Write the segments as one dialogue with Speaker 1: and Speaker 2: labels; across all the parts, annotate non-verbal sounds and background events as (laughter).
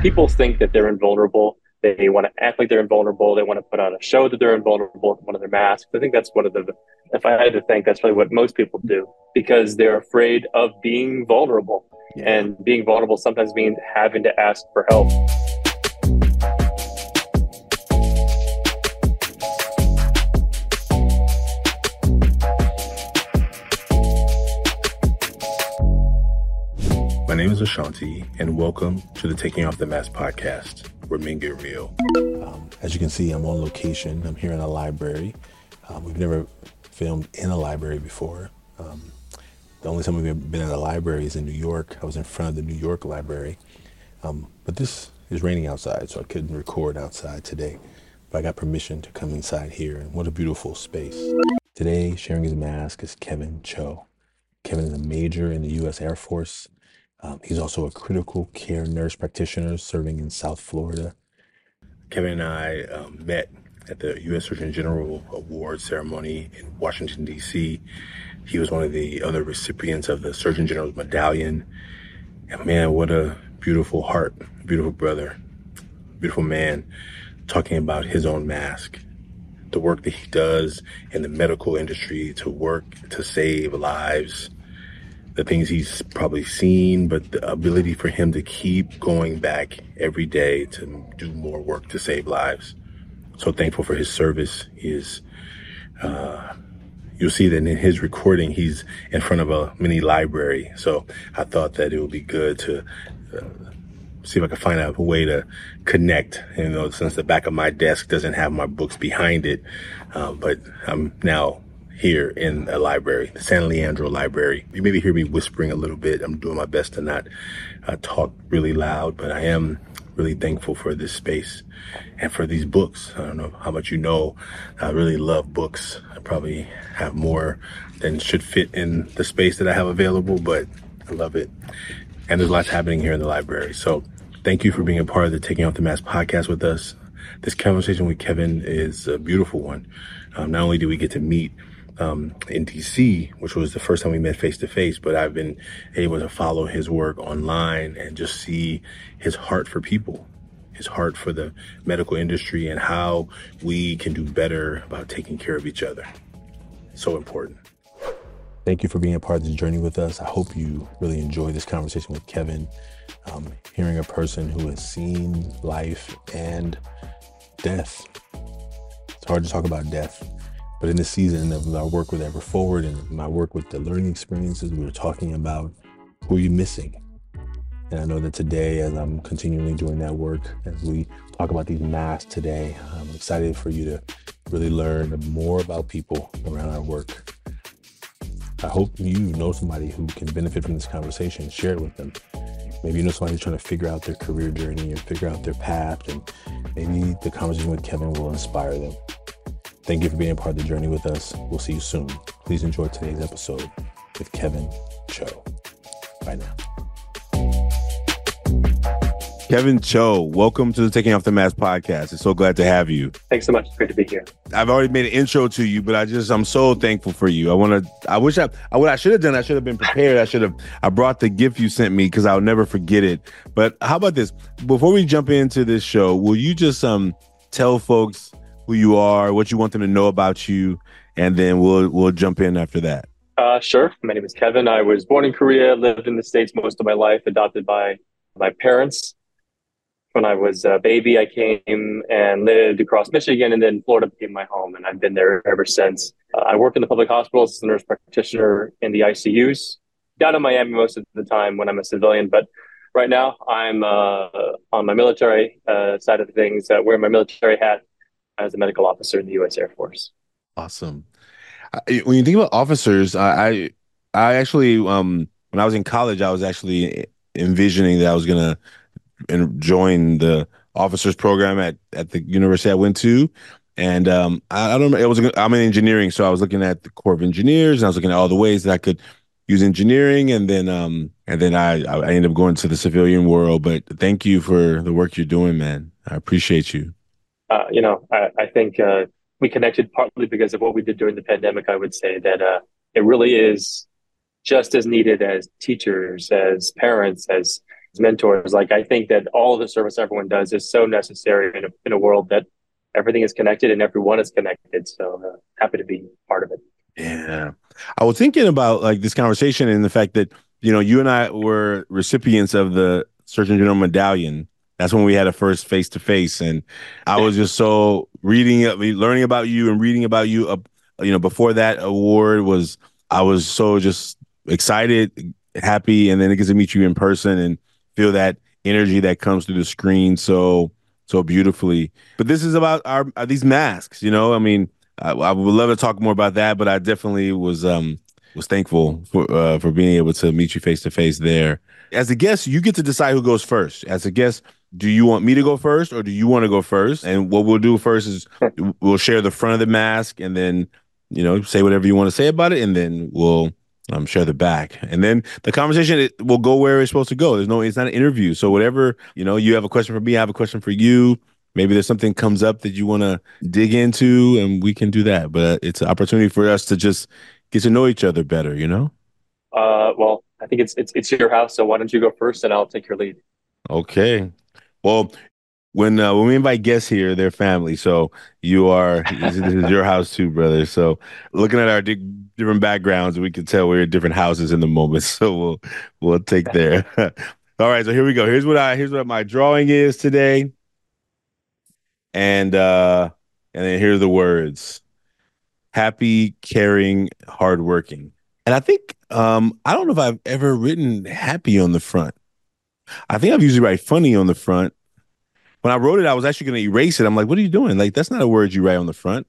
Speaker 1: People think that they're invulnerable. They want to act like they're invulnerable. They want to put on a show that they're invulnerable with one of their masks. I think that's one of the, if I had to think, that's probably what most people do because they're afraid of being vulnerable. Yeah. And being vulnerable sometimes means having to ask for help.
Speaker 2: Is Ashanti, and welcome to the Taking Off the Mask podcast, where men get real. Um, as you can see, I'm on location. I'm here in a library. Um, we've never filmed in a library before. Um, the only time we've been in a library is in New York. I was in front of the New York Library. Um, but this is raining outside, so I couldn't record outside today. But I got permission to come inside here, and what a beautiful space. Today, sharing his mask is Kevin Cho. Kevin is a major in the U.S. Air Force. Um, he's also a critical care nurse practitioner serving in South Florida. Kevin and I um, met at the U.S. Surgeon General Award ceremony in Washington, D.C. He was one of the other recipients of the Surgeon General's medallion. And man, what a beautiful heart, beautiful brother, beautiful man talking about his own mask, the work that he does in the medical industry to work to save lives, the things he's probably seen, but the ability for him to keep going back every day to do more work to save lives. So thankful for his service. He is, uh, you'll see that in his recording, he's in front of a mini library. So I thought that it would be good to uh, see if I could find out a way to connect. You know, since the back of my desk doesn't have my books behind it, uh, but I'm now here in a library, the San Leandro Library. You maybe hear me whispering a little bit. I'm doing my best to not uh, talk really loud, but I am really thankful for this space and for these books. I don't know how much you know. I really love books. I probably have more than should fit in the space that I have available, but I love it. And there's lots happening here in the library. So thank you for being a part of the Taking Off the Mask podcast with us. This conversation with Kevin is a beautiful one. Um, not only do we get to meet um, in DC, which was the first time we met face to face, but I've been able to follow his work online and just see his heart for people, his heart for the medical industry and how we can do better about taking care of each other. So important. Thank you for being a part of this journey with us. I hope you really enjoy this conversation with Kevin. Um, hearing a person who has seen life and death. It's hard to talk about death but in the season of my work with Ever Forward and my work with the learning experiences, we were talking about who are you missing? And I know that today, as I'm continually doing that work, as we talk about these masks today, I'm excited for you to really learn more about people around our work. I hope you know somebody who can benefit from this conversation. Share it with them. Maybe you know somebody who's trying to figure out their career journey or figure out their path, and maybe the conversation with Kevin will inspire them. Thank you for being a part of the journey with us. We'll see you soon. Please enjoy today's episode with Kevin Cho. Bye now. Kevin Cho, welcome to the Taking Off the Mask podcast. It's so glad to have you.
Speaker 1: Thanks so much. It's great to be here.
Speaker 2: I've already made an intro to you, but I just I'm so thankful for you. I want to. I wish I. I what I should have done. I should have been prepared. I should have. I brought the gift you sent me because I'll never forget it. But how about this? Before we jump into this show, will you just um tell folks who you are, what you want them to know about you, and then we'll we'll jump in after that.
Speaker 1: Uh, sure. My name is Kevin. I was born in Korea, lived in the States most of my life, adopted by my parents. When I was a baby, I came and lived across Michigan, and then Florida became my home, and I've been there ever since. Uh, I work in the public hospitals as a nurse practitioner in the ICUs, down in Miami most of the time when I'm a civilian, but right now I'm uh, on my military uh, side of things, uh, wearing my military hat as a medical officer in the U.S. Air Force.
Speaker 2: Awesome. When you think about officers, I I actually um when I was in college, I was actually envisioning that I was gonna join the officers program at at the university I went to. And um, I, I don't know. It was I'm in engineering, so I was looking at the Corps of Engineers, and I was looking at all the ways that I could use engineering, and then um, and then I I ended up going to the civilian world. But thank you for the work you're doing, man. I appreciate you
Speaker 1: uh, you know, I, I think uh, we connected partly because of what we did during the pandemic. I would say that uh, it really is just as needed as teachers, as parents, as, as mentors. Like I think that all the service everyone does is so necessary in a, in a world that everything is connected and everyone is connected. So uh, happy to be part of it.
Speaker 2: Yeah. I was thinking about like this conversation and the fact that, you know, you and I were recipients of the Surgeon General Medallion. That's when we had a first face to face. And I was just so reading, learning about you and reading about you. Uh, you know, before that award was, I was so just excited, happy. And then it gets to meet you in person and feel that energy that comes through the screen. So, so beautifully. But this is about our, our these masks, you know, I mean, I, I, would love to talk more about that, but I definitely was um was thankful for uh, for being able to meet you face to face there. As a guest, you get to decide who goes first. As a guest, do you want me to go first or do you want to go first? And what we'll do first is (laughs) we'll share the front of the mask and then you know say whatever you want to say about it, and then we'll um, share the back, and then the conversation it will go where it's supposed to go. There's no, it's not an interview. So whatever you know, you have a question for me, I have a question for you maybe there's something comes up that you want to dig into and we can do that but it's an opportunity for us to just get to know each other better you know
Speaker 1: uh, well i think it's, it's it's your house so why don't you go first and i'll take your lead
Speaker 2: okay well when uh, when we invite guests here, they're family. So you are this, is your house too, brother. So looking at our di- different backgrounds, we can tell we're in different houses in the moment. (laughs) So we'll we'll take there. (laughs) All right, so here we go. Here's what I here's what my drawing is today and uh and then here are the words happy caring hardworking and i think um i don't know if i've ever written happy on the front i think i've usually write funny on the front. When i wrote it i was actually going to erase it. I'm like what are you doing? Like that's not a word you write on the front.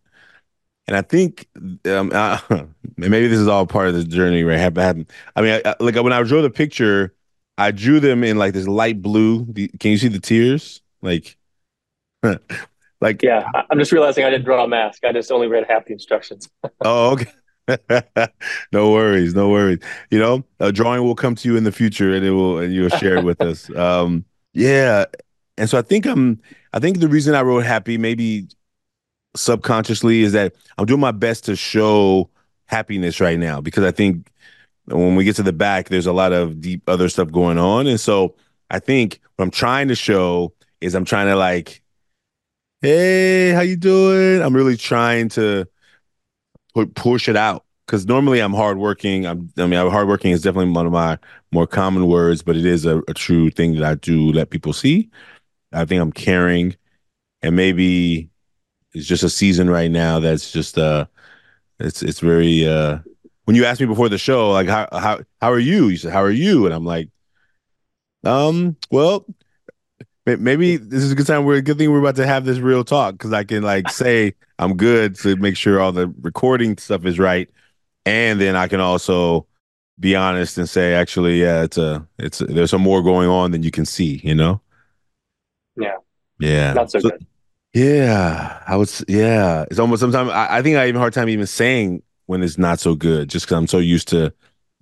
Speaker 2: And i think um uh, (laughs) maybe this is all part of the journey right? I mean I, I, like when i drew the picture i drew them in like this light blue. Can you see the tears? Like (laughs) Like,
Speaker 1: yeah, I'm just realizing I didn't draw a mask. I just only read half the instructions.
Speaker 2: oh, okay. (laughs) no worries, no worries. You know, a drawing will come to you in the future, and it will, and you'll share it with us. (laughs) Um, yeah, and so I think I'm. I think the reason I wrote happy, maybe subconsciously, is that I'm doing my best to show happiness right now because I think when we get to the back, there's a lot of deep other stuff going on, and so I think what I'm trying to show is I'm trying to like hey, how you doing? I'm really trying to push it out because normally I'm hardworking. I'm, I mean, hardworking is definitely one of my more common words, but it is a, a true thing that I do let people see. I think I'm caring, and maybe it's just a season right now that's just uh, it's it's very uh. When you asked me before the show, like how how how are you? You said how are you, and I'm like, um, well, maybe this is a good time. We're a good thing we're about to have this real talk because I can like (laughs) say I'm good to make sure all the recording stuff is right, and then I can also be honest and say, actually, yeah, it's a, it's a, there's some more going on than you can see. You know?
Speaker 1: Yeah.
Speaker 2: Yeah.
Speaker 1: Not so, so good.
Speaker 2: Yeah, I would. Yeah, it's almost sometimes. I, I think I have a hard time even saying when it's not so good, just because I'm so used to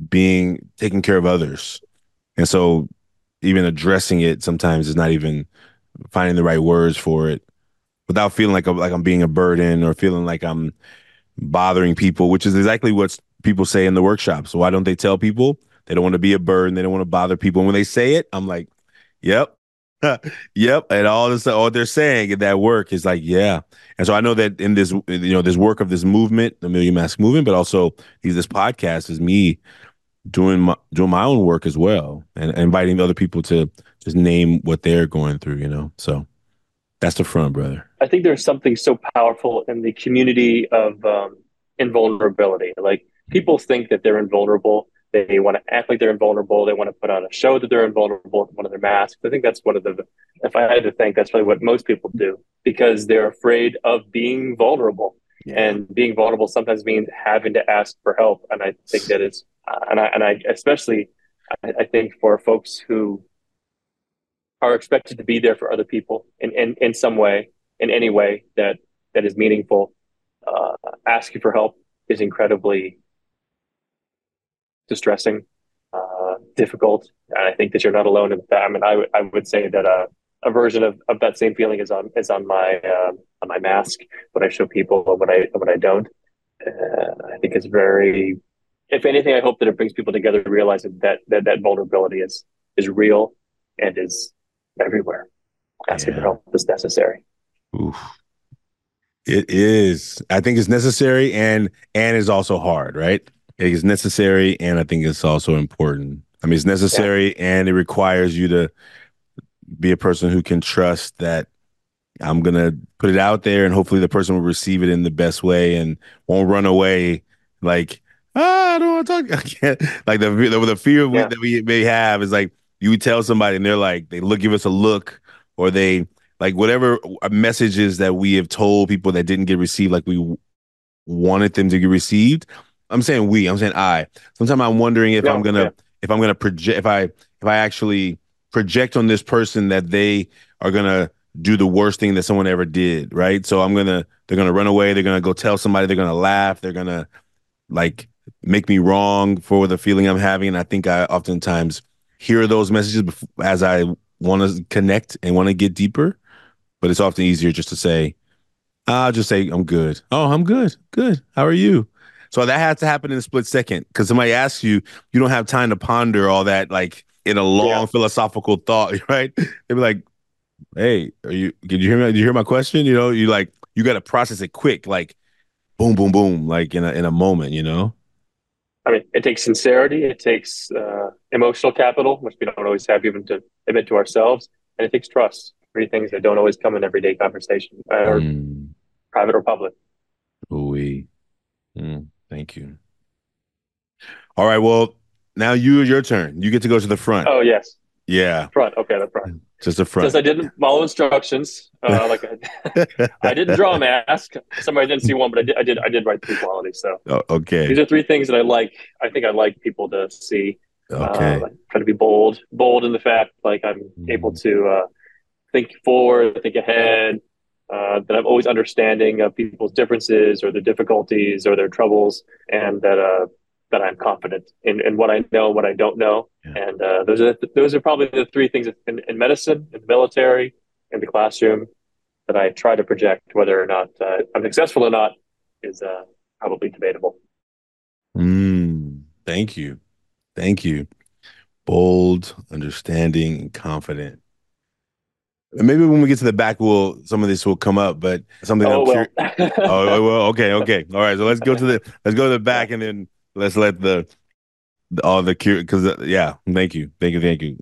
Speaker 2: being taking care of others, and so even addressing it sometimes is not even finding the right words for it without feeling like a, like I'm being a burden or feeling like I'm bothering people, which is exactly what people say in the workshops. So why don't they tell people they don't want to be a burden, they don't want to bother people? And when they say it, I'm like, yep, (laughs) yep, and all this all they're saying in that work is like, yeah. And so I know that in this, you know, this work of this movement, the Million Mask Movement, but also this podcast is me doing my doing my own work as well and, and inviting other people to just name what they're going through you know? So that's the front brother.
Speaker 1: I think there's something so powerful in the community of um, invulnerability. Like people think that they're invulnerable. They want to act like they're invulnerable. They want to put on a show that they're invulnerable one of their masks. I think that's one of the if i had to think that's probably what most people do because they're afraid of being vulnerable yeah. and being vulnerable sometimes means having to ask for help and i think that is uh, and I and I especially I, I, think for folks who are expected to be there for other people in in, in some way in any way that that is meaningful, uh, asking for help is incredibly distressing, uh, difficult, and I think that you're not alone in that. I mean, I, w- I would say that a, uh, a version of, of that same feeling is on is on my um, on my mask, what I show people, and what I what I don't. Uh, I think it's very. If anything, I hope that it brings people together, realizing that that that vulnerability is is real and is everywhere. Asking yeah. for help is necessary. Oof.
Speaker 2: It is. I think it's necessary and and is also hard, right? It is necessary and I think it's also important. I mean, it's necessary yeah. and it requires you to be a person who can trust that I'm gonna put it out there and hopefully the person will receive it in the best way and won't run away like ah, I don't want to talk. (laughs) I can't. Like the the, the fear yeah. that we may have is like you tell somebody and they're like they look give us a look or they like whatever messages that we have told people that didn't get received like we wanted them to get received. I'm saying we. I'm saying I. Sometimes I'm wondering if I'm gonna if I'm gonna project if I if I actually project on this person that they are gonna do the worst thing that someone ever did, right? So I'm gonna they're gonna run away. They're gonna go tell somebody. They're gonna laugh. They're gonna like make me wrong for the feeling I'm having. And I think I oftentimes hear those messages as I want to connect and want to get deeper. But it's often easier just to say, I'll just say I'm good. Oh, I'm good. Good. How are you? So that has to happen in a split second because somebody asks you, you don't have time to ponder all that like in a long yeah. philosophical thought, (laughs) right? They'd be like, "Hey, are you? Did you hear me? Did you hear my question? You know, you like you got to process it quick, like boom, boom, boom, like in a in a moment, you know."
Speaker 1: I mean, it takes sincerity, it takes uh, emotional capital, which we don't always have even to admit to ourselves, and it takes trust. Three things that don't always come in everyday conversation, uh, or mm. private or public.
Speaker 2: Oui. Mm. Thank you. All right. Well, now you your turn. You get to go to the front.
Speaker 1: Oh yes.
Speaker 2: Yeah.
Speaker 1: Front. Okay, the front.
Speaker 2: Just the front.
Speaker 1: Since I didn't follow instructions, uh, (laughs) like I, I, didn't draw a mask. Somebody didn't see one, but I did. I did. I did write three qualities. So
Speaker 2: oh, okay.
Speaker 1: These are three things that I like. I think I like people to see.
Speaker 2: Okay.
Speaker 1: Uh, try to be bold. Bold in the fact like I'm mm. able to uh, think forward, think ahead, uh, that I'm always understanding of people's differences or their difficulties or their troubles, and that uh, that I'm confident in, in what I know, what I don't know, yeah. and uh, those are those are probably the three things in, in, medicine, in the military, in the classroom that I try to project. Whether or not uh, I'm successful or not is uh, probably debatable.
Speaker 2: Mm, thank you, thank you. Bold, understanding, and confident. Maybe when we get to the back, will some of this will come up, but something. Oh, well. oh, (laughs) oh well, okay, okay, all right. So let's go to the let's go to the back, and then let's let the, the all the cure because uh, yeah. Thank you, thank you, thank you.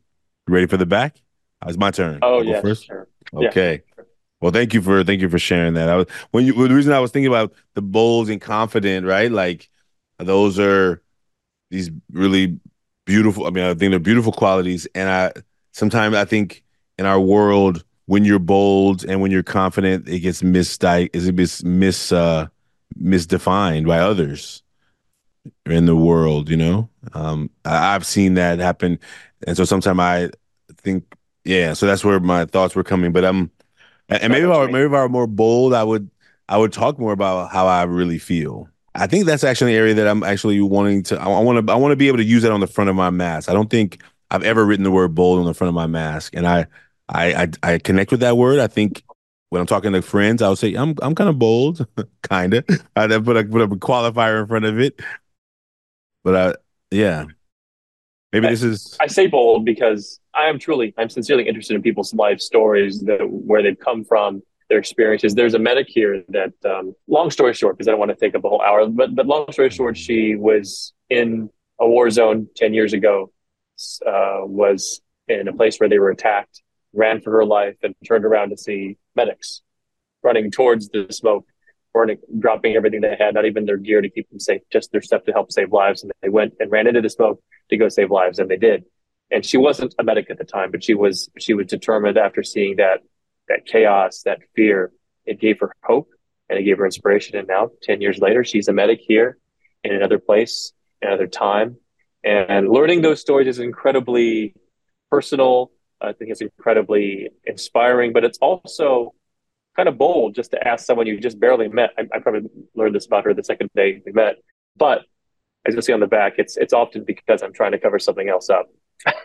Speaker 2: Ready for the back? Uh, it's my turn.
Speaker 1: Oh yeah, first. Sure.
Speaker 2: Okay. Yeah. Well, thank you for thank you for sharing that. I was when you the reason I was thinking about the bold and confident, right? Like those are these really beautiful. I mean, I think they're beautiful qualities, and I sometimes I think in our world when you're bold and when you're confident, it gets misdi- is it mis, mis uh, misdefined by others in the world. You know, um, I, I've seen that happen, and so sometimes I think, yeah. So that's where my thoughts were coming. But I'm, and maybe if I were, maybe if I were more bold, I would I would talk more about how I really feel. I think that's actually an area that I'm actually wanting to. I want to. I want to be able to use that on the front of my mask. I don't think I've ever written the word bold on the front of my mask, and I I, I, I connect with that word. I think when I'm talking to friends, I'll say I'm I'm kind of bold, (laughs) kind of. I put a put a qualifier in front of it, but I yeah. Maybe
Speaker 1: I,
Speaker 2: this is.
Speaker 1: I say bold because I am truly, I'm sincerely interested in people's life stories, that where they've come from, their experiences. There's a medic here that, um, long story short, because I don't want to take up a whole hour, but but long story short, she was in a war zone ten years ago, uh, was in a place where they were attacked, ran for her life and turned around to see medics running towards the smoke, burning, dropping everything they had, not even their gear to keep them safe, just their stuff to help save lives. And they went and ran into the smoke to go save lives, and they did. And she wasn't a medic at the time, but she was she was determined after seeing that that chaos, that fear, it gave her hope and it gave her inspiration. And now, ten years later, she's a medic here in another place, another time. And learning those stories is incredibly personal I think it's incredibly inspiring, but it's also kind of bold just to ask someone you just barely met. I, I probably learned this about her the second day we met, but as you see on the back, it's it's often because I'm trying to cover something else up.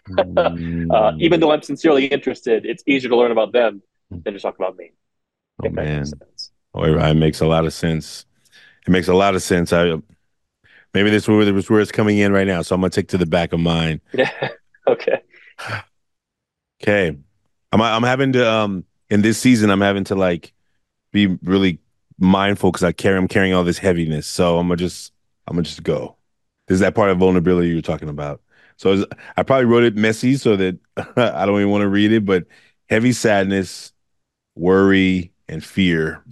Speaker 1: mm. (laughs) uh, even though I'm sincerely interested, it's easier to learn about them than to talk about me.
Speaker 2: Oh man, Oh, it makes a lot of sense. It makes a lot of sense. I maybe this was where it's coming in right now, so I'm gonna take to the back of mine.
Speaker 1: Yeah. (laughs) okay. (sighs)
Speaker 2: Okay. I'm I'm having to um in this season I'm having to like be really mindful because I carry I'm carrying all this heaviness. So I'm gonna just I'm gonna just go. This is that part of vulnerability you're talking about. So I probably wrote it messy so that (laughs) I don't even want to read it, but heavy sadness, worry, and fear.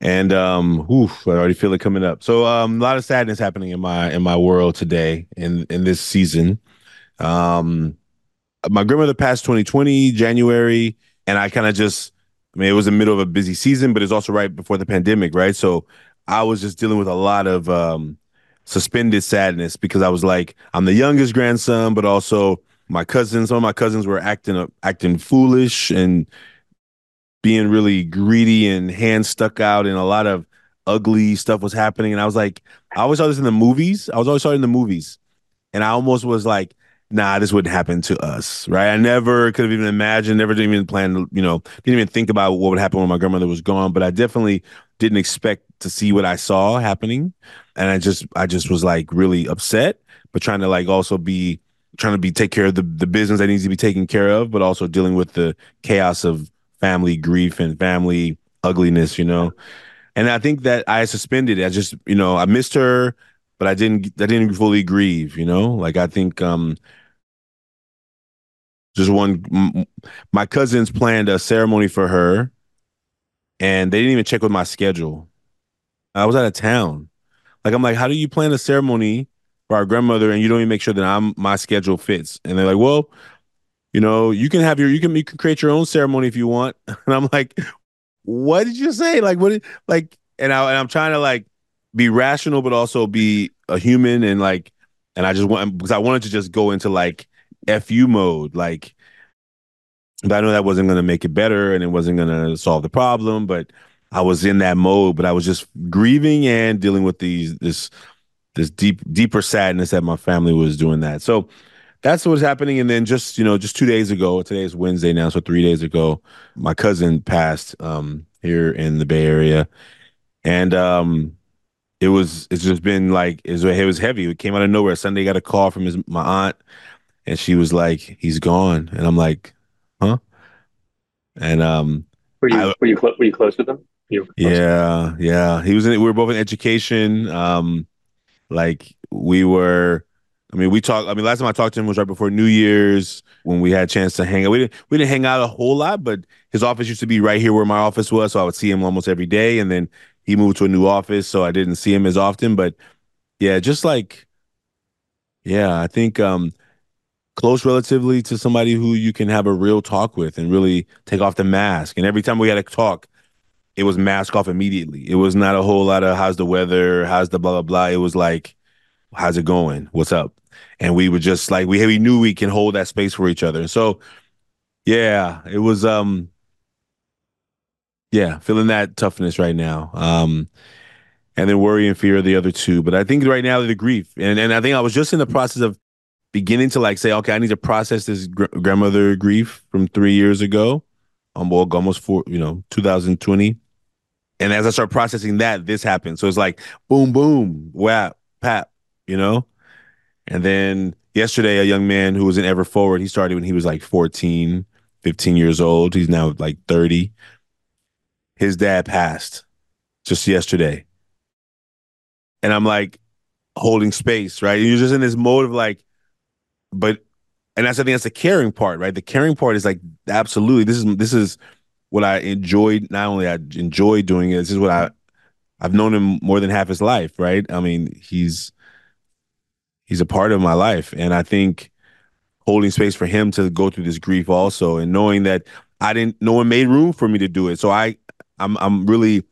Speaker 2: And um, oof, I already feel it coming up. So um, a lot of sadness happening in my in my world today in in this season. Um, my grandmother passed 2020 January, and I kind of just I mean, it was in the middle of a busy season, but it's also right before the pandemic, right? So I was just dealing with a lot of um, suspended sadness because I was like, I'm the youngest grandson, but also my cousins, some of my cousins were acting acting foolish and being really greedy and hands stuck out, and a lot of ugly stuff was happening. And I was like, I always saw this in the movies. I was always saw it in the movies, and I almost was like, nah, this wouldn't happen to us, right? I never could have even imagined, never didn't even plan, you know, didn't even think about what would happen when my grandmother was gone. But I definitely didn't expect to see what I saw happening, and I just, I just was like really upset, but trying to like also be trying to be take care of the the business that needs to be taken care of, but also dealing with the chaos of family grief and family ugliness, you know. And I think that I suspended. I just, you know, I missed her, but I didn't I didn't fully grieve, you know? Like I think um just one my cousins planned a ceremony for her and they didn't even check with my schedule. I was out of town. Like I'm like, how do you plan a ceremony for our grandmother and you don't even make sure that I'm my schedule fits? And they're like, well, you know, you can have your you can you can create your own ceremony if you want. (laughs) And I'm like, what did you say? Like what did, like and I and I'm trying to like be rational but also be a human and like and I just want because I wanted to just go into like fu mode like but I know that wasn't going to make it better and it wasn't going to solve the problem but I was in that mode but I was just grieving and dealing with these this this deep deeper sadness that my family was doing that so that's what's happening and then just you know just two days ago today is wednesday now so three days ago my cousin passed um here in the bay area and um it was it's just been like it was, it was heavy. It came out of nowhere. Sunday got a call from his my aunt, and she was like, "He's gone," and I'm like, "Huh?" And um,
Speaker 1: were you I, were you cl- were you close with him? You
Speaker 2: yeah, yeah. He was in. We were both in education. Um, like we were. I mean, we talked. I mean, last time I talked to him was right before New Year's when we had a chance to hang out. We didn't we didn't hang out a whole lot, but his office used to be right here where my office was, so I would see him almost every day. And then he moved to a new office, so I didn't see him as often. But yeah, just like yeah, I think um close relatively to somebody who you can have a real talk with and really take off the mask. And every time we had a talk, it was mask off immediately. It was not a whole lot of how's the weather, how's the blah blah blah. It was like, how's it going? What's up? And we were just like we we knew we can hold that space for each other. So yeah, it was um yeah, feeling that toughness right now. Um, and then worry and fear are the other two. But I think right now the grief, and and I think I was just in the process of beginning to like say, okay, I need to process this gr- grandmother grief from three years ago, um, well, almost four, you know, 2020. And as I start processing that, this happened. So it's like boom, boom, whap, pap, you know. And then yesterday, a young man who was in Ever Forward, he started when he was like 14, 15 years old. He's now like 30 his dad passed just yesterday. And I'm like holding space, right? You're just in this mode of like, but and that's I think that's the caring part, right? The caring part is like absolutely this is this is what I enjoyed. Not only I enjoy doing it, this is what I I've known him more than half his life, right? I mean, he's he's a part of my life. And I think holding space for him to go through this grief also and knowing that I didn't no one made room for me to do it. So I I'm I'm really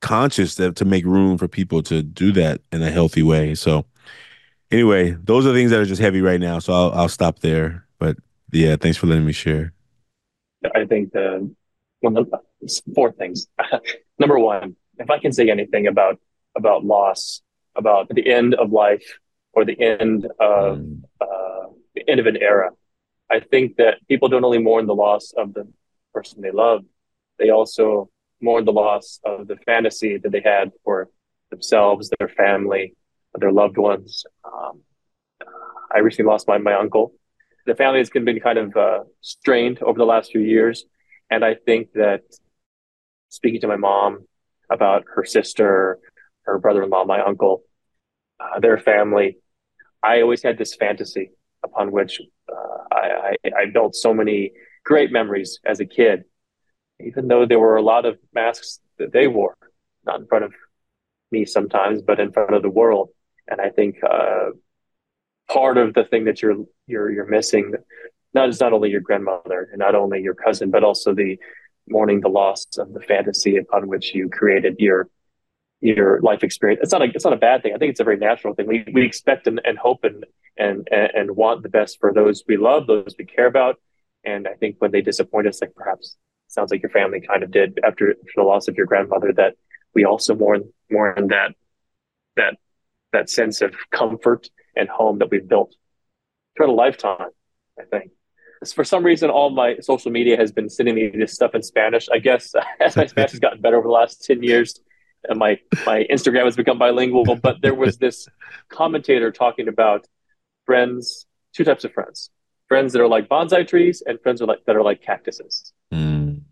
Speaker 2: conscious that to make room for people to do that in a healthy way. So anyway, those are things that are just heavy right now. So I'll I'll stop there. But yeah, thanks for letting me share.
Speaker 1: I think the the four things. (laughs) Number one, if I can say anything about about loss, about the end of life or the end of mm. uh, the end of an era, I think that people don't only mourn the loss of the person they love, they also mourn the loss of the fantasy that they had for themselves, their family, their loved ones. Um, I recently lost my, my uncle. The family has been kind of uh, strained over the last few years. And I think that speaking to my mom about her sister, her brother in law, my uncle, uh, their family, I always had this fantasy upon which uh, I, I, I built so many great memories as a kid, even though there were a lot of masks that they wore, not in front of me sometimes, but in front of the world. And I think uh, part of the thing that you're you're you're missing, not is not only your grandmother and not only your cousin, but also the mourning the loss of the fantasy upon which you created your your life experience. It's not a it's not a bad thing. I think it's a very natural thing. We we expect and, and hope and, and and want the best for those we love, those we care about. And I think when they disappoint us, like perhaps sounds like your family kind of did after, after the loss of your grandmother, that we also mourn mourn that that that sense of comfort and home that we've built throughout a lifetime. I think for some reason, all my social media has been sending me this stuff in Spanish. I guess as (laughs) my Spanish has gotten better over the last 10 years, and my, my Instagram has become bilingual. But there was this commentator talking about friends, two types of friends friends that are like bonsai trees and friends that are like, that are like cactuses. Mm.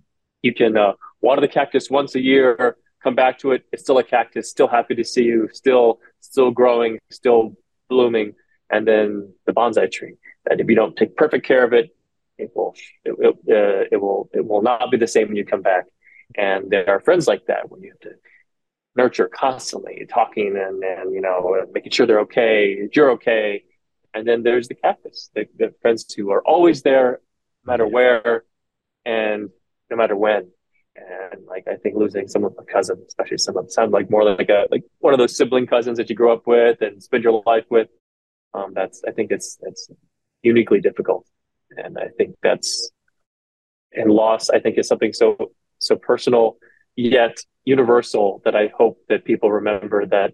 Speaker 1: You can uh, water the cactus once a year, come back to it. It's still a cactus, still happy to see you, still, still growing, still blooming. And then the bonsai tree that if you don't take perfect care of it, it will it, it, uh, it will it will not be the same when you come back. And there are friends like that when you have to nurture constantly, talking and and you know making sure they're okay, you're okay. And then there's the cactus, the, the friends who are always there, no matter where, and no matter when. And like I think losing some of my cousins, especially some of them sound like more like a like one of those sibling cousins that you grew up with and spend your life with. Um, that's I think it's it's uniquely difficult. And I think that's, and loss, I think is something so, so personal yet universal that I hope that people remember that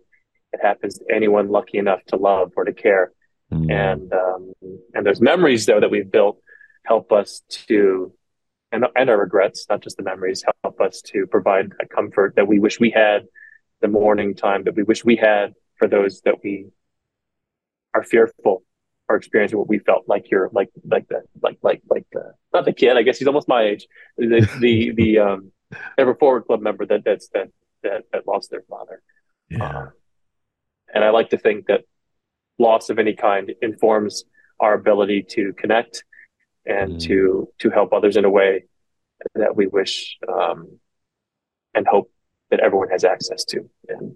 Speaker 1: it happens to anyone lucky enough to love or to care. Mm. And, um, and those memories though that we've built help us to, and, and our regrets, not just the memories, help us to provide that comfort that we wish we had, the mourning time that we wish we had for those that we are fearful are experiencing what we felt like you're like like the like like like the not the kid I guess he's almost my age the the the um ever forward club member that that's that that, that lost their father yeah. Uh, and I like to think that loss of any kind informs our ability to connect and mm. to to help others in a way that we wish um, and hope that everyone has access to and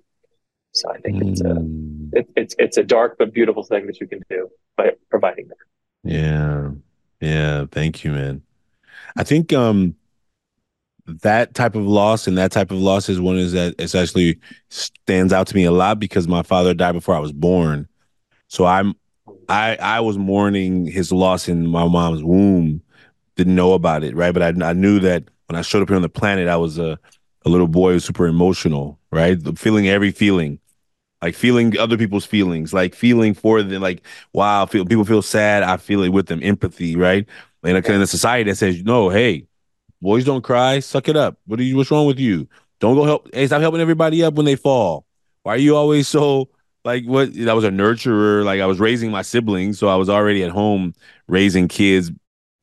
Speaker 1: so I think mm. it's a mm. it, it's it's a dark but beautiful thing that you can do by providing that.
Speaker 2: Yeah, yeah. Thank you, man. I think um that type of loss and that type of loss is one is that especially stands out to me a lot because my father died before I was born. So I'm I I was mourning his loss in my mom's womb. Didn't know about it, right? But I I knew that when I showed up here on the planet, I was a a little boy who's super emotional, right? Feeling every feeling, like feeling other people's feelings, like feeling for them, like wow, feel, people feel sad, I feel it with them, empathy, right? And a, in a society that says, no, hey, boys don't cry, suck it up. What are you? What's wrong with you? Don't go help. Hey, stop helping everybody up when they fall. Why are you always so like what? I was a nurturer. Like I was raising my siblings, so I was already at home raising kids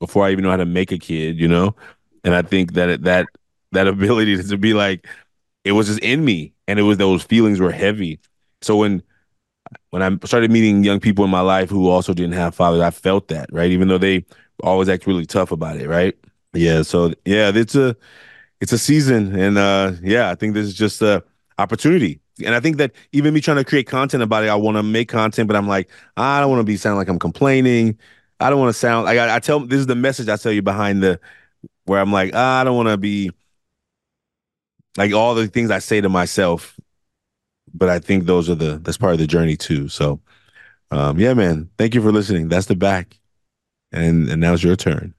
Speaker 2: before I even know how to make a kid. You know, and I think that that that ability to be like, it was just in me, and it was those feelings were heavy. So when when I started meeting young people in my life who also didn't have fathers, I felt that right, even though they always act really tough about it, right? Yeah. So yeah, it's a it's a season, and uh yeah, I think this is just a opportunity. And I think that even me trying to create content about it, I want to make content, but I'm like, I don't want to be sound like I'm complaining. I don't want to sound like I, I tell this is the message I tell you behind the where I'm like, I don't want to be like all the things I say to myself, but I think those are the that's part of the journey too. So, um, yeah, man, thank you for listening. That's the back, and and now's your turn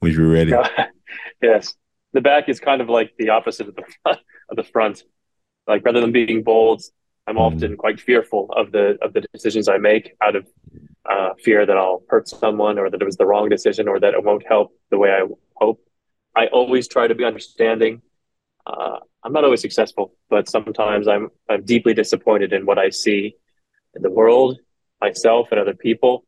Speaker 2: when you're ready. (laughs)
Speaker 1: yes, the back is kind of like the opposite of the front, (laughs) of the front. Like rather than being bold, I'm mm. often quite fearful of the of the decisions I make out of uh, fear that I'll hurt someone or that it was the wrong decision or that it won't help the way I hope. I always try to be understanding uh, I'm not always successful, but sometimes I'm I'm deeply disappointed in what I see in the world, myself, and other people,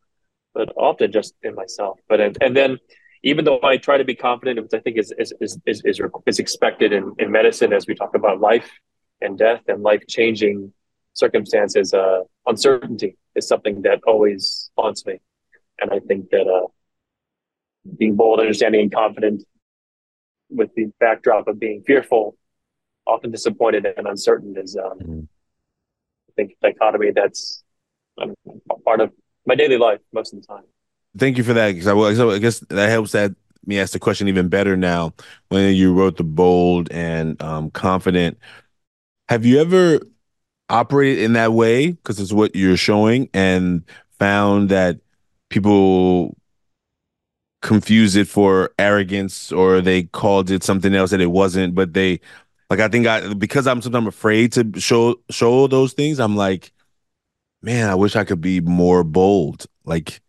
Speaker 1: but often just in myself. But and, and then even though I try to be confident, which I think is is is is, is, expected in, in medicine as we talk about life and death and life changing circumstances, uh, uncertainty is something that always haunts me. And I think that uh, being bold, understanding, and confident with the backdrop of being fearful, often disappointed and uncertain is, um, mm-hmm. I think, dichotomy that's um, part of my daily life most of the time.
Speaker 2: Thank you for that. Because I, I guess that helps that me ask the question even better now. When you wrote the bold and um, confident, have you ever operated in that way because it's what you're showing and found that people confuse it for arrogance or they called it something else that it wasn't but they like i think i because i'm sometimes afraid to show show those things i'm like man i wish i could be more bold. Like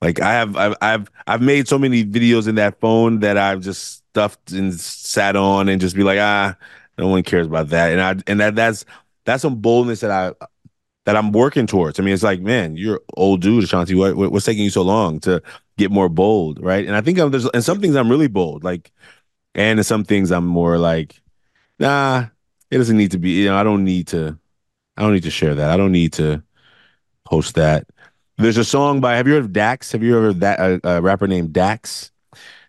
Speaker 2: like i have i've i've, I've made so many videos in that phone that i've just stuffed and sat on and just be like ah no one cares about that. And i and that that's that's some boldness that i that I'm working towards. I mean, it's like, man, you're old dude, Ashanti. What, what's taking you so long to get more bold, right? And I think I'm there's and some things I'm really bold, like, and some things I'm more like, nah, it doesn't need to be. You know, I don't need to. I don't need to share that. I don't need to post that. There's a song by. Have you heard of Dax? Have you ever that a, a rapper named Dax?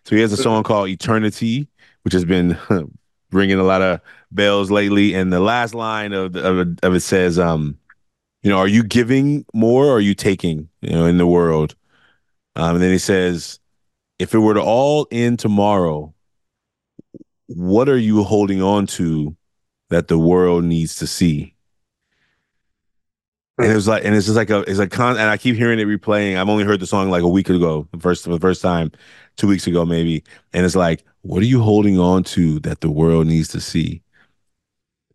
Speaker 2: So he has a song called Eternity, which has been (laughs) ringing a lot of bells lately. And the last line of of, of it says, um, you know, are you giving more or are you taking, you know, in the world? Um, and then he says, if it were to all end tomorrow, what are you holding on to that the world needs to see? And it was like, and it's just like a, it's a con, and I keep hearing it replaying. I've only heard the song like a week ago, the first, the first time, two weeks ago maybe. And it's like, what are you holding on to that the world needs to see?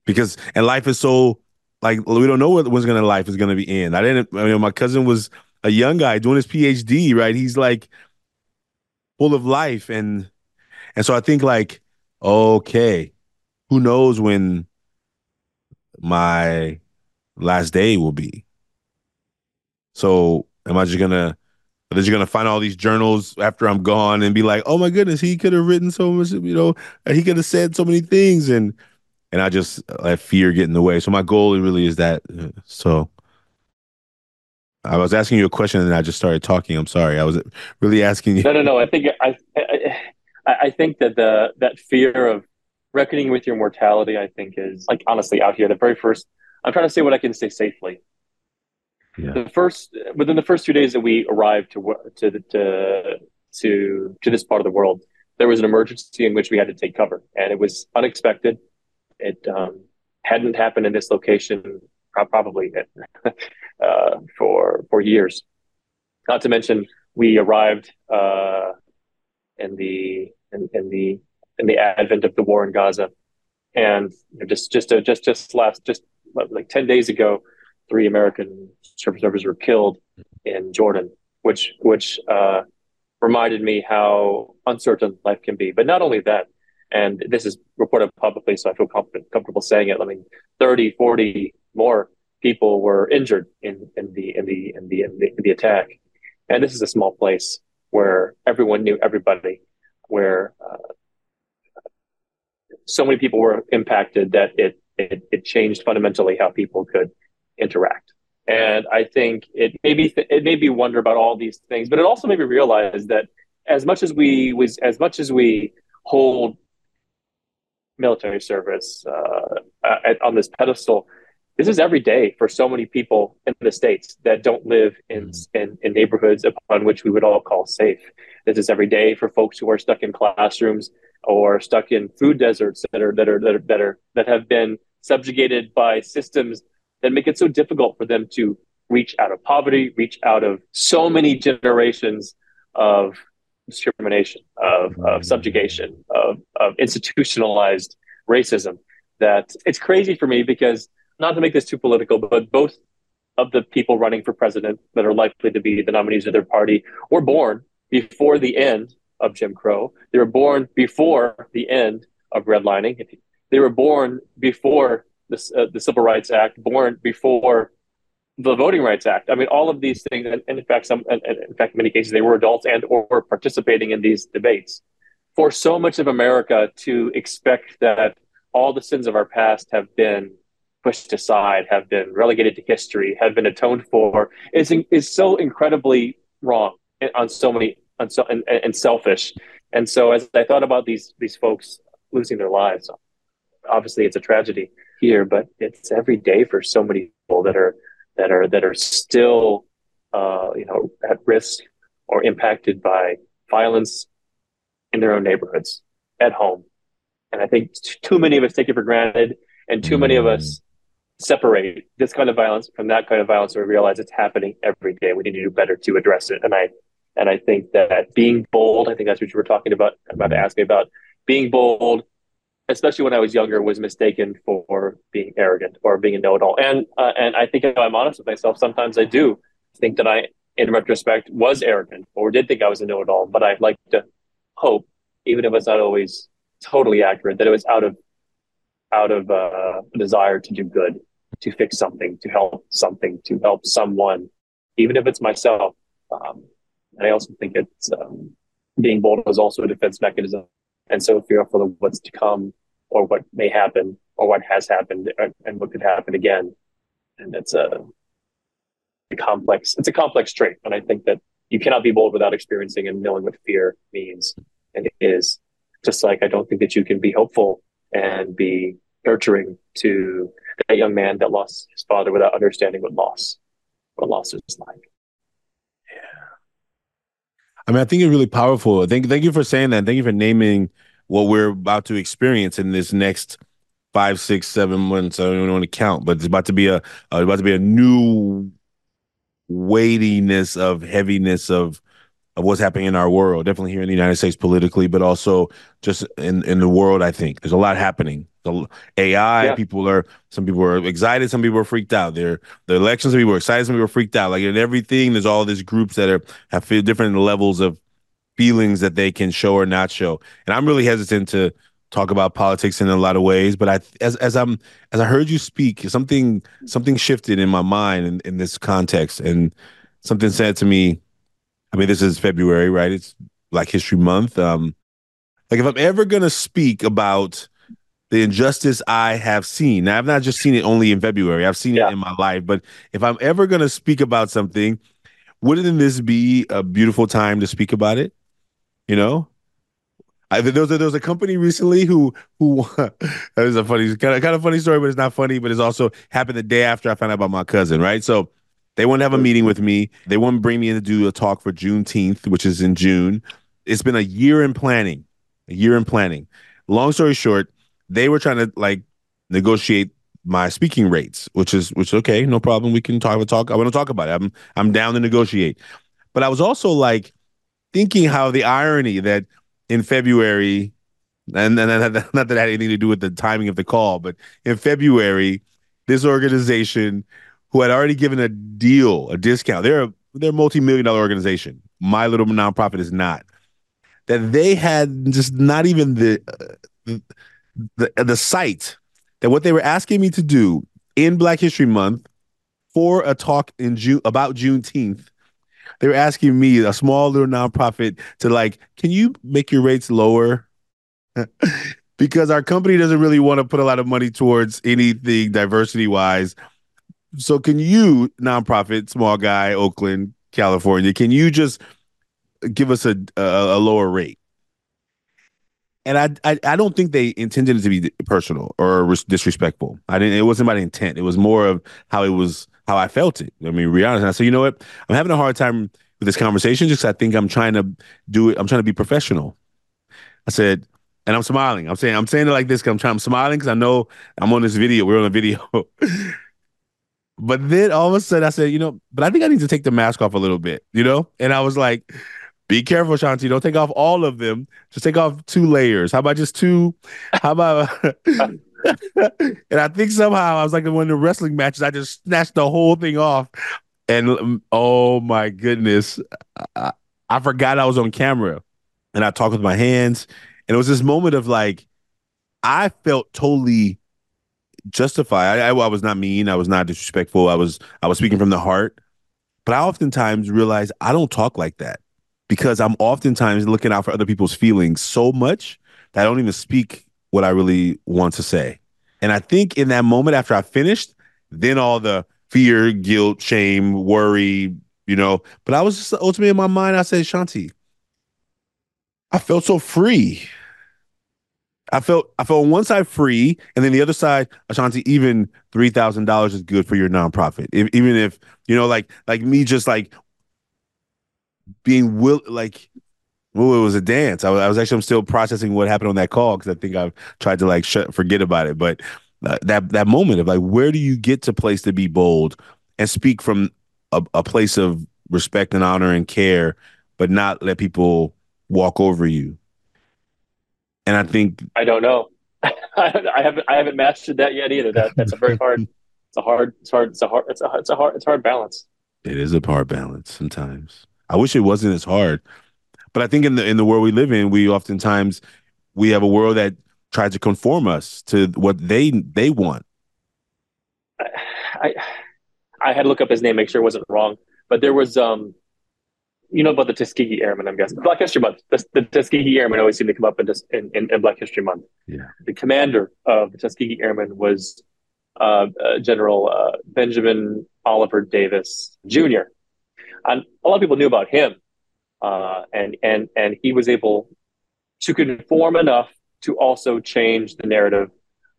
Speaker 2: Because, and life is so like we don't know what when's gonna life is gonna be in. I didn't. I mean, my cousin was a young guy doing his PhD. Right, he's like full of life, and and so I think like, okay, who knows when my last day will be. So am I just gonna? Are you gonna find all these journals after I'm gone and be like, oh my goodness, he could have written so much, you know, he could have said so many things, and and I just let fear get in the way. So my goal really is that. So I was asking you a question and I just started talking. I'm sorry. I was really asking you.
Speaker 1: No, no, no. I think I, I, I think that the that fear of reckoning with your mortality, I think, is like honestly out here. The very first, I'm trying to say what I can say safely. Yeah. The first within the first two days that we arrived to to to to to this part of the world, there was an emergency in which we had to take cover, and it was unexpected. It um, hadn't happened in this location probably (laughs) uh, for for years. Not to mention, we arrived uh, in the in, in, the in the advent of the war in Gaza, and just just uh, just just last just like ten days ago, three American service members were killed in Jordan, which which uh, reminded me how uncertain life can be. But not only that, and this is reported publicly, so I feel comfortable saying it. I mean, 30, 40 more people were injured in, in the in the in the in the, in the attack, and this is a small place where everyone knew everybody, where uh, so many people were impacted that it, it it changed fundamentally how people could interact. And I think it made me th- it made me wonder about all these things, but it also made me realize that as much as we was as much as we hold military service uh, at, on this pedestal. This is every day for so many people in the states that don't live in, mm-hmm. in, in neighborhoods upon which we would all call safe. This is every day for folks who are stuck in classrooms or stuck in food deserts that are that are that are that, are, that have been subjugated by systems that make it so difficult for them to reach out of poverty, reach out of so many generations of discrimination, of, of subjugation, of, of institutionalized racism. That it's crazy for me because, not to make this too political, but both of the people running for president that are likely to be the nominees of their party were born before the end of Jim Crow. They were born before the end of redlining. They were born before the, uh, the Civil Rights Act, born before the Voting Rights Act. I mean, all of these things, and, in fact, some, and, in fact, many cases, they were adults and or participating in these debates. For so much of America to expect that all the sins of our past have been pushed aside, have been relegated to history, have been atoned for, is is so incredibly wrong on so many on so, and, and selfish. And so, as I thought about these these folks losing their lives, obviously it's a tragedy here, but it's every day for so many people that are that are that are still uh, you know at risk or impacted by violence in their own neighborhoods at home. And I think t- too many of us take it for granted, and too many of us separate this kind of violence from that kind of violence. We realize it's happening every day. We need to do better to address it. And I and I think that being bold, I think that's what you were talking about, about to ask me about being bold, especially when I was younger, was mistaken for being arrogant or being a know-it-all. And uh, and I think if I'm honest with myself, sometimes I do think that I, in retrospect, was arrogant or did think I was a know-it-all. But I'd like to hope, even if it's not always totally accurate, that it was out of out of uh, a desire to do good, to fix something, to help something, to help someone, even if it's myself. Um, and I also think it's um, being bold is also a defense mechanism and so fearful of what's to come or what may happen or what has happened and what could happen again. And it's a, a complex, it's a complex trait. And I think that you cannot be bold without experiencing and knowing what fear means and is. Just like I don't think that you can be hopeful and be nurturing to that young man that lost his father without understanding what loss, what loss is like.
Speaker 2: I mean, I think it's really powerful. Thank, thank you for saying that. Thank you for naming what we're about to experience in this next five, six, seven months. I don't even want to count, but it's about to be a, uh, about to be a new weightiness of heaviness of of what's happening in our world. Definitely here in the United States politically, but also just in in the world. I think there's a lot happening. The AI, yeah. people are some people are excited, some people are freaked out. There, the elections, some people are excited, some people are freaked out. Like in everything, there's all these groups that are have different levels of feelings that they can show or not show. And I'm really hesitant to talk about politics in a lot of ways. But I, as as I'm as I heard you speak, something something shifted in my mind in, in this context, and something said to me. I mean, this is February, right? It's Black History Month. Um, like if I'm ever gonna speak about the injustice I have seen. Now, I've not just seen it only in February, I've seen yeah. it in my life. But if I'm ever going to speak about something, wouldn't this be a beautiful time to speak about it? You know? I, there was a, there was a company recently who who (laughs) that is a funny kind of kind of funny story, but it's not funny. But it's also happened the day after I found out about my cousin. Right, so they want to have a meeting with me. They want to bring me in to do a talk for Juneteenth, which is in June. It's been a year in planning, a year in planning. Long story short, they were trying to like negotiate my speaking rates, which is which okay, no problem. We can talk talk. I want to talk about it. I'm I'm down to negotiate. But I was also like thinking how the irony that in February, and, and not that that had anything to do with the timing of the call, but in February, this organization who had already given a deal, a discount, they're a, they're a multi-million dollar organization. My little nonprofit is not. That they had just not even the uh, the the site that what they were asking me to do in Black History Month for a talk in June about Juneteenth. They were asking me, a small little nonprofit, to like, can you make your rates lower? (laughs) because our company doesn't really want to put a lot of money towards anything diversity wise. So can you, nonprofit, small guy, Oakland, California, can you just give us a, a, a lower rate? and I, I, I don't think they intended it to be personal or disrespectful. I didn't. It wasn't about intent. It was more of how it was, how I felt it. I mean, honest. And I said, you know what? I'm having a hard time with this conversation. Just I think I'm trying to do it. I'm trying to be professional. I said, and I'm smiling. I'm saying I'm saying it like this because I'm trying. I'm smiling because I know I'm on this video. We're on a video. (laughs) but then all of a sudden I said, you know, but I think I need to take the mask off a little bit, you know. And I was like be careful, Shanti. Don't take off all of them. Just take off two layers. How about just two? How about? (laughs) and I think somehow I was like in one of the wrestling matches. I just snatched the whole thing off, and um, oh my goodness, I, I forgot I was on camera, and I talked with my hands, and it was this moment of like, I felt totally justified. I, I, I was not mean. I was not disrespectful. I was I was speaking from the heart. But I oftentimes realize I don't talk like that because I'm oftentimes looking out for other people's feelings so much that I don't even speak what I really want to say. And I think in that moment after I finished, then all the fear, guilt, shame, worry, you know, but I was just ultimately in my mind, I said, Shanti, I felt so free. I felt I felt on one side free, and then the other side, Ashanti, even three thousand dollars is good for your nonprofit. If, even if you know, like like me, just like being will like, well, it was a dance. I was, I was actually I'm still processing what happened on that call because I think I've tried to like shut, forget about it. But uh, that that moment of like, where do you get to place to be bold and speak from a, a place of respect and honor and care, but not let people walk over you? And I think
Speaker 1: I don't know. (laughs) I haven't I haven't mastered that yet either. That that's a very hard. It's a hard. It's hard. It's a hard. It's a. It's a hard. It's a hard balance.
Speaker 2: It is a hard balance sometimes. I wish it wasn't as hard, but I think in the in the world we live in, we oftentimes we have a world that tries to conform us to what they they want.
Speaker 1: I I had to look up his name, make sure it wasn't wrong. But there was um you know about the Tuskegee Airmen, I'm guessing. Black History Month. The, the Tuskegee Airmen always seem to come up in, in, in, in, Black History Month.
Speaker 2: Yeah.
Speaker 1: The commander of the Tuskegee Airmen was uh, uh, General uh, Benjamin Oliver Davis Jr. And a lot of people knew about him, uh, and and and he was able to conform enough to also change the narrative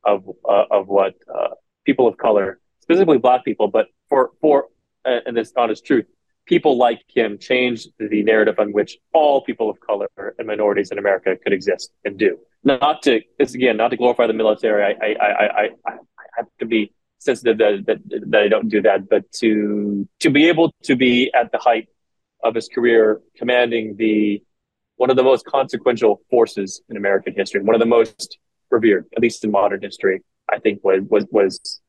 Speaker 1: of uh, of what uh, people of color, specifically Black people, but for for and this honest truth, people like him changed the narrative on which all people of color and minorities in America could exist and do. Not to, again, not to glorify the military. I, I, I, I, I have to be sensitive that, that, that I don't do that, but to, to be able to be at the height of his career, commanding the, one of the most consequential forces in American history, one of the most revered, at least in modern history, I think was, was, was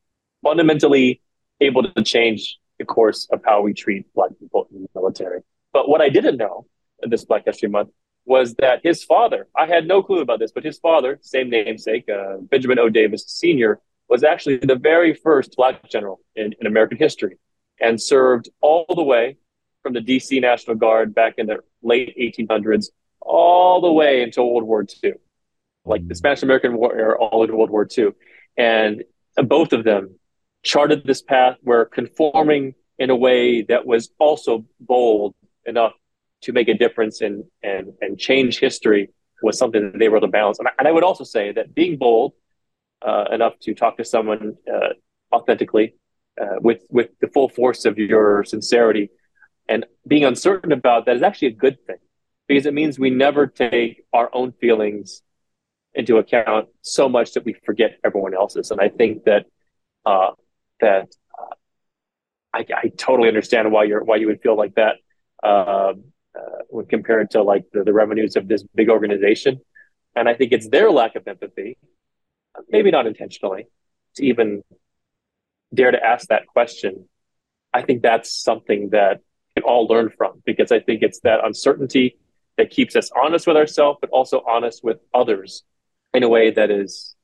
Speaker 1: fundamentally able to change the course of how we treat Black people in the military. But what I didn't know this Black History Month was that his father, I had no clue about this, but his father, same namesake, uh, Benjamin O. Davis Sr., was actually the very first Black general in, in American history and served all the way from the DC National Guard back in the late 1800s all the way until World War II, like the Spanish American War era, all into World War II. And both of them charted this path where conforming in a way that was also bold enough to make a difference and and and change history was something that they were able to balance. And I, and I would also say that being bold uh, enough to talk to someone uh, authentically uh, with with the full force of your sincerity and being uncertain about that is actually a good thing because it means we never take our own feelings into account so much that we forget everyone else's. And I think that uh, that uh, I, I, totally understand why you're why you would feel like that um, uh, when compared to like the, the revenues of this big organization. And I think it's their lack of empathy, maybe not intentionally, to even dare to ask that question. I think that's something that we can all learn from because I think it's that uncertainty that keeps us honest with ourselves, but also honest with others in a way that is,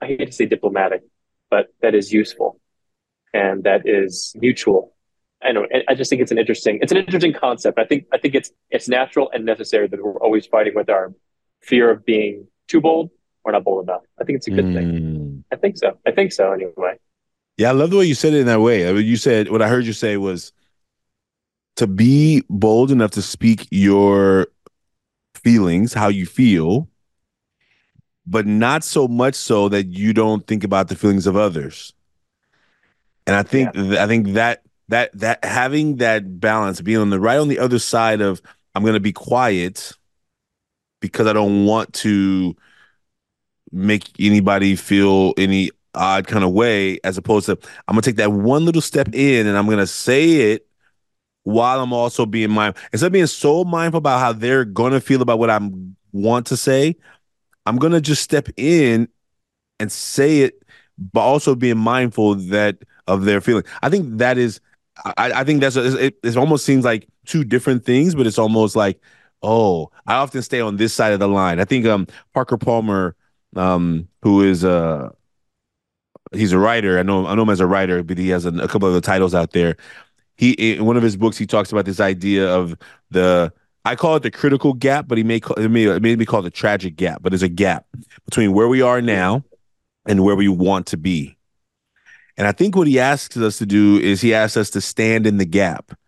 Speaker 1: I hate to say diplomatic, but that is useful and that is mutual. I know. I just think it's an interesting. It's an interesting concept. I think. I think it's it's natural and necessary that we're always fighting with our fear of being too bold or not bold enough. I think it's a good mm. thing. I think so. I think so. Anyway.
Speaker 2: Yeah, I love the way you said it in that way. I mean, you said what I heard you say was to be bold enough to speak your feelings, how you feel, but not so much so that you don't think about the feelings of others. And I think yeah. I think that that that having that balance, being on the right on the other side of I'm going to be quiet because I don't want to make anybody feel any odd kind of way, as opposed to I'm gonna take that one little step in and I'm gonna say it while I'm also being mindful. Instead of being so mindful about how they're gonna feel about what I want to say, I'm gonna just step in and say it, but also being mindful that of their feeling. I think that is, I, I think that's a, it, it almost seems like two different things, but it's almost like, oh, I often stay on this side of the line. I think um Parker Palmer um, who is a he's a writer. I know I know him as a writer, but he has a, a couple of the titles out there. He in one of his books he talks about this idea of the I call it the critical gap, but he may call, it may, it may be called the tragic gap. But there's a gap between where we are now and where we want to be. And I think what he asks us to do is he asks us to stand in the gap.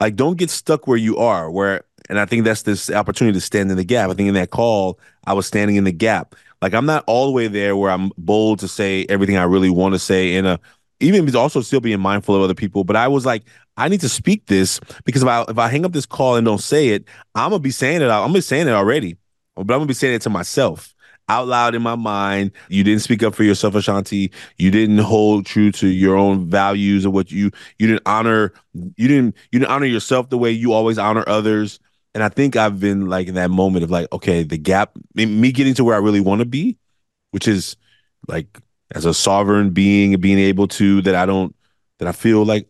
Speaker 2: Like, don't get stuck where you are. Where, and I think that's this opportunity to stand in the gap. I think in that call, I was standing in the gap. Like, I'm not all the way there where I'm bold to say everything I really want to say in a, even also still being mindful of other people. But I was like, I need to speak this because if I if I hang up this call and don't say it, I'm gonna be saying it. I'm gonna be saying it already, but I'm gonna be saying it to myself out loud in my mind. You didn't speak up for yourself, Ashanti. You didn't hold true to your own values or what you you didn't honor. You didn't you didn't honor yourself the way you always honor others. And I think I've been like in that moment of like, okay, the gap, me getting to where I really want to be, which is like as a sovereign being, being able to that I don't that I feel like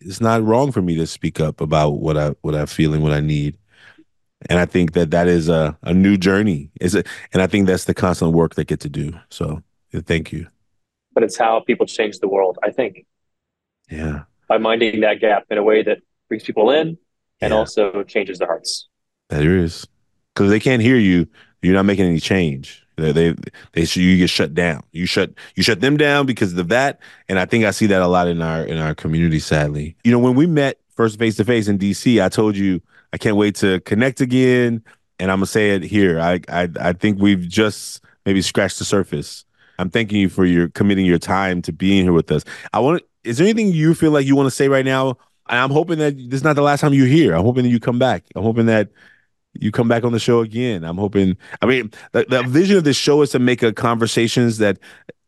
Speaker 2: it's not wrong for me to speak up about what I what I feel and what I need and I think that that is a, a new journey. Is it? And I think that's the constant work they get to do. So thank you.
Speaker 1: But it's how people change the world. I think.
Speaker 2: Yeah.
Speaker 1: By minding that gap in a way that brings people in and yeah. also changes their hearts.
Speaker 2: That is because they can't hear you. You're not making any change. They, they, they, you get shut down. You shut, you shut them down because of that. And I think I see that a lot in our, in our community, sadly. You know, when we met first face to face in DC, I told you I can't wait to connect again. And I'm gonna say it here. I I I think we've just maybe scratched the surface. I'm thanking you for your committing your time to being here with us. I want. Is there anything you feel like you want to say right now? I'm hoping that this is not the last time you're here. I'm hoping that you come back. I'm hoping that you come back on the show again. I'm hoping. I mean, the, the vision of this show is to make a conversations that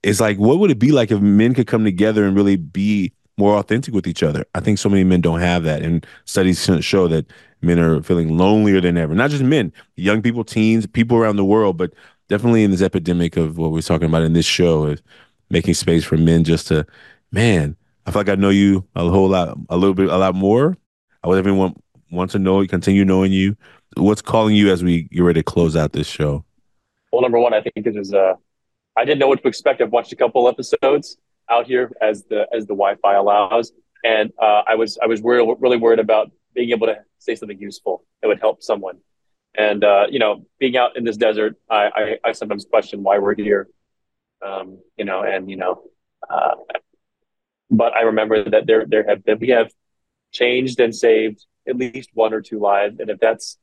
Speaker 2: is like, what would it be like if men could come together and really be more authentic with each other? I think so many men don't have that, and studies show that men are feeling lonelier than ever. Not just men, young people, teens, people around the world, but definitely in this epidemic of what we're talking about in this show is making space for men just to, man, I feel like I know you a whole lot, a little bit, a lot more. I would everyone want to know, continue knowing you. What's calling you as we get ready to close out this show?
Speaker 1: Well, number one, I think it was, uh, I didn't know what to expect. I've watched a couple episodes out here as the, as the Wi-Fi allows. And uh, I was, I was really, really worried about being able to say something useful that would help someone. And uh, you know, being out in this desert, I, I, I sometimes question why we're here. Um, you know, and you know, uh, but I remember that there there have been we have changed and saved at least one or two lives, and if that's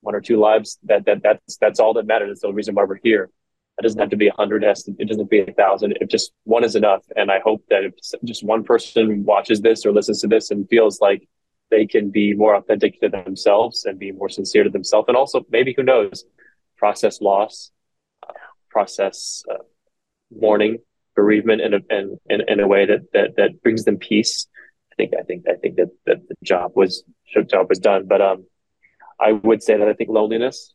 Speaker 1: one or two lives, that that that's that's all that matters. It's the reason why we're here. It doesn't have to be a hundred. It doesn't have to be a thousand. If just one is enough, and I hope that if just one person watches this or listens to this and feels like they can be more authentic to themselves and be more sincere to themselves. And also, maybe who knows, process loss, uh, process uh, mourning, bereavement in a, in, in, in, a way that, that, that brings them peace. I think, I think, I think that, that the job was, the job was done. But, um, I would say that I think loneliness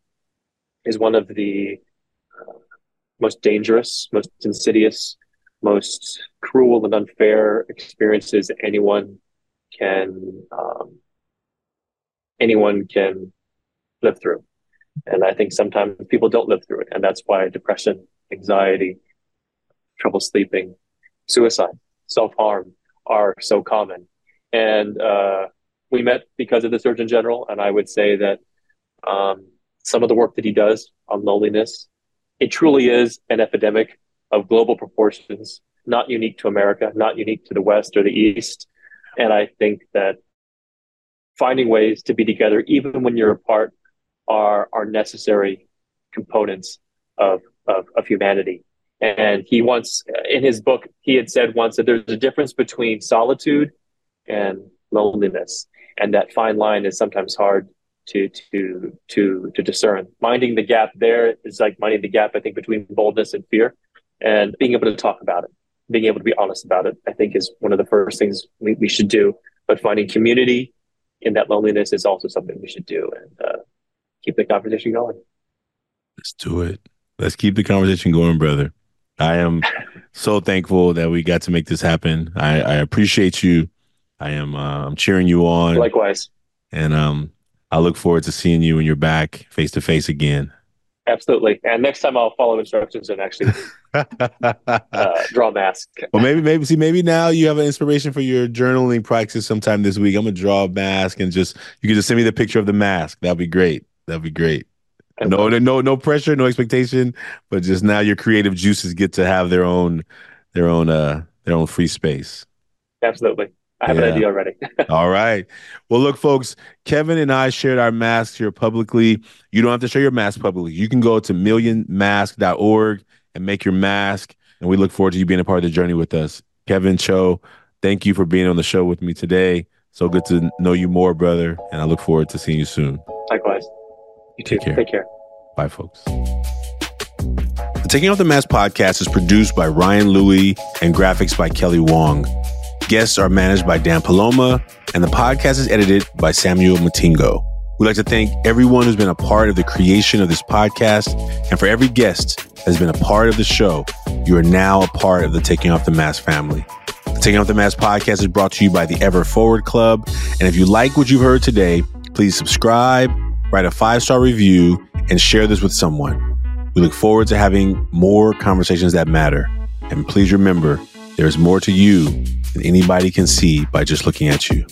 Speaker 1: is one of the uh, most dangerous, most insidious, most cruel and unfair experiences anyone can um, anyone can live through. And I think sometimes people don't live through it. And that's why depression, anxiety, trouble sleeping, suicide, self harm are so common. And uh, we met because of the Surgeon General. And I would say that um, some of the work that he does on loneliness, it truly is an epidemic of global proportions, not unique to America, not unique to the West or the East. And I think that finding ways to be together, even when you're apart, are are necessary components of, of, of humanity. And he once, in his book, he had said once that there's a difference between solitude and loneliness, and that fine line is sometimes hard to to to to discern. Minding the gap there is like minding the gap, I think, between boldness and fear, and being able to talk about it being able to be honest about it, I think is one of the first things we, we should do. But finding community in that loneliness is also something we should do and uh, keep the conversation going.
Speaker 2: Let's do it. Let's keep the conversation going, brother. I am so thankful that we got to make this happen. I, I appreciate you. I am uh, I'm cheering you on.
Speaker 1: Likewise.
Speaker 2: And um, I look forward to seeing you when you're back face to face again.
Speaker 1: Absolutely. And next time I'll follow instructions and actually (laughs) uh, draw a mask.
Speaker 2: well, maybe, maybe, see, maybe now you have an inspiration for your journaling practice sometime this week. I'm gonna draw a mask and just you can just send me the picture of the mask. That'd be great. That'd be great. No, no, no pressure, no expectation, but just now your creative juices get to have their own, their own, uh, their own free space.
Speaker 1: Absolutely. I have yeah. an idea already. (laughs)
Speaker 2: All right. Well, look, folks, Kevin and I shared our masks here publicly. You don't have to share your mask publicly. You can go to millionmask.org and make your mask. And we look forward to you being a part of the journey with us. Kevin Cho, thank you for being on the show with me today. So good to know you more, brother. And I look forward to seeing you soon.
Speaker 1: Likewise. You too. Take care. Take care.
Speaker 2: Bye, folks. The Taking Off the Mask podcast is produced by Ryan Louie and graphics by Kelly Wong. Guests are managed by Dan Paloma, and the podcast is edited by Samuel Matingo. We'd like to thank everyone who's been a part of the creation of this podcast, and for every guest has been a part of the show, you are now a part of the Taking Off the Mask family. The Taking Off the Mask podcast is brought to you by the Ever Forward Club, and if you like what you've heard today, please subscribe, write a five star review, and share this with someone. We look forward to having more conversations that matter. And please remember, there is more to you than anybody can see by just looking at you.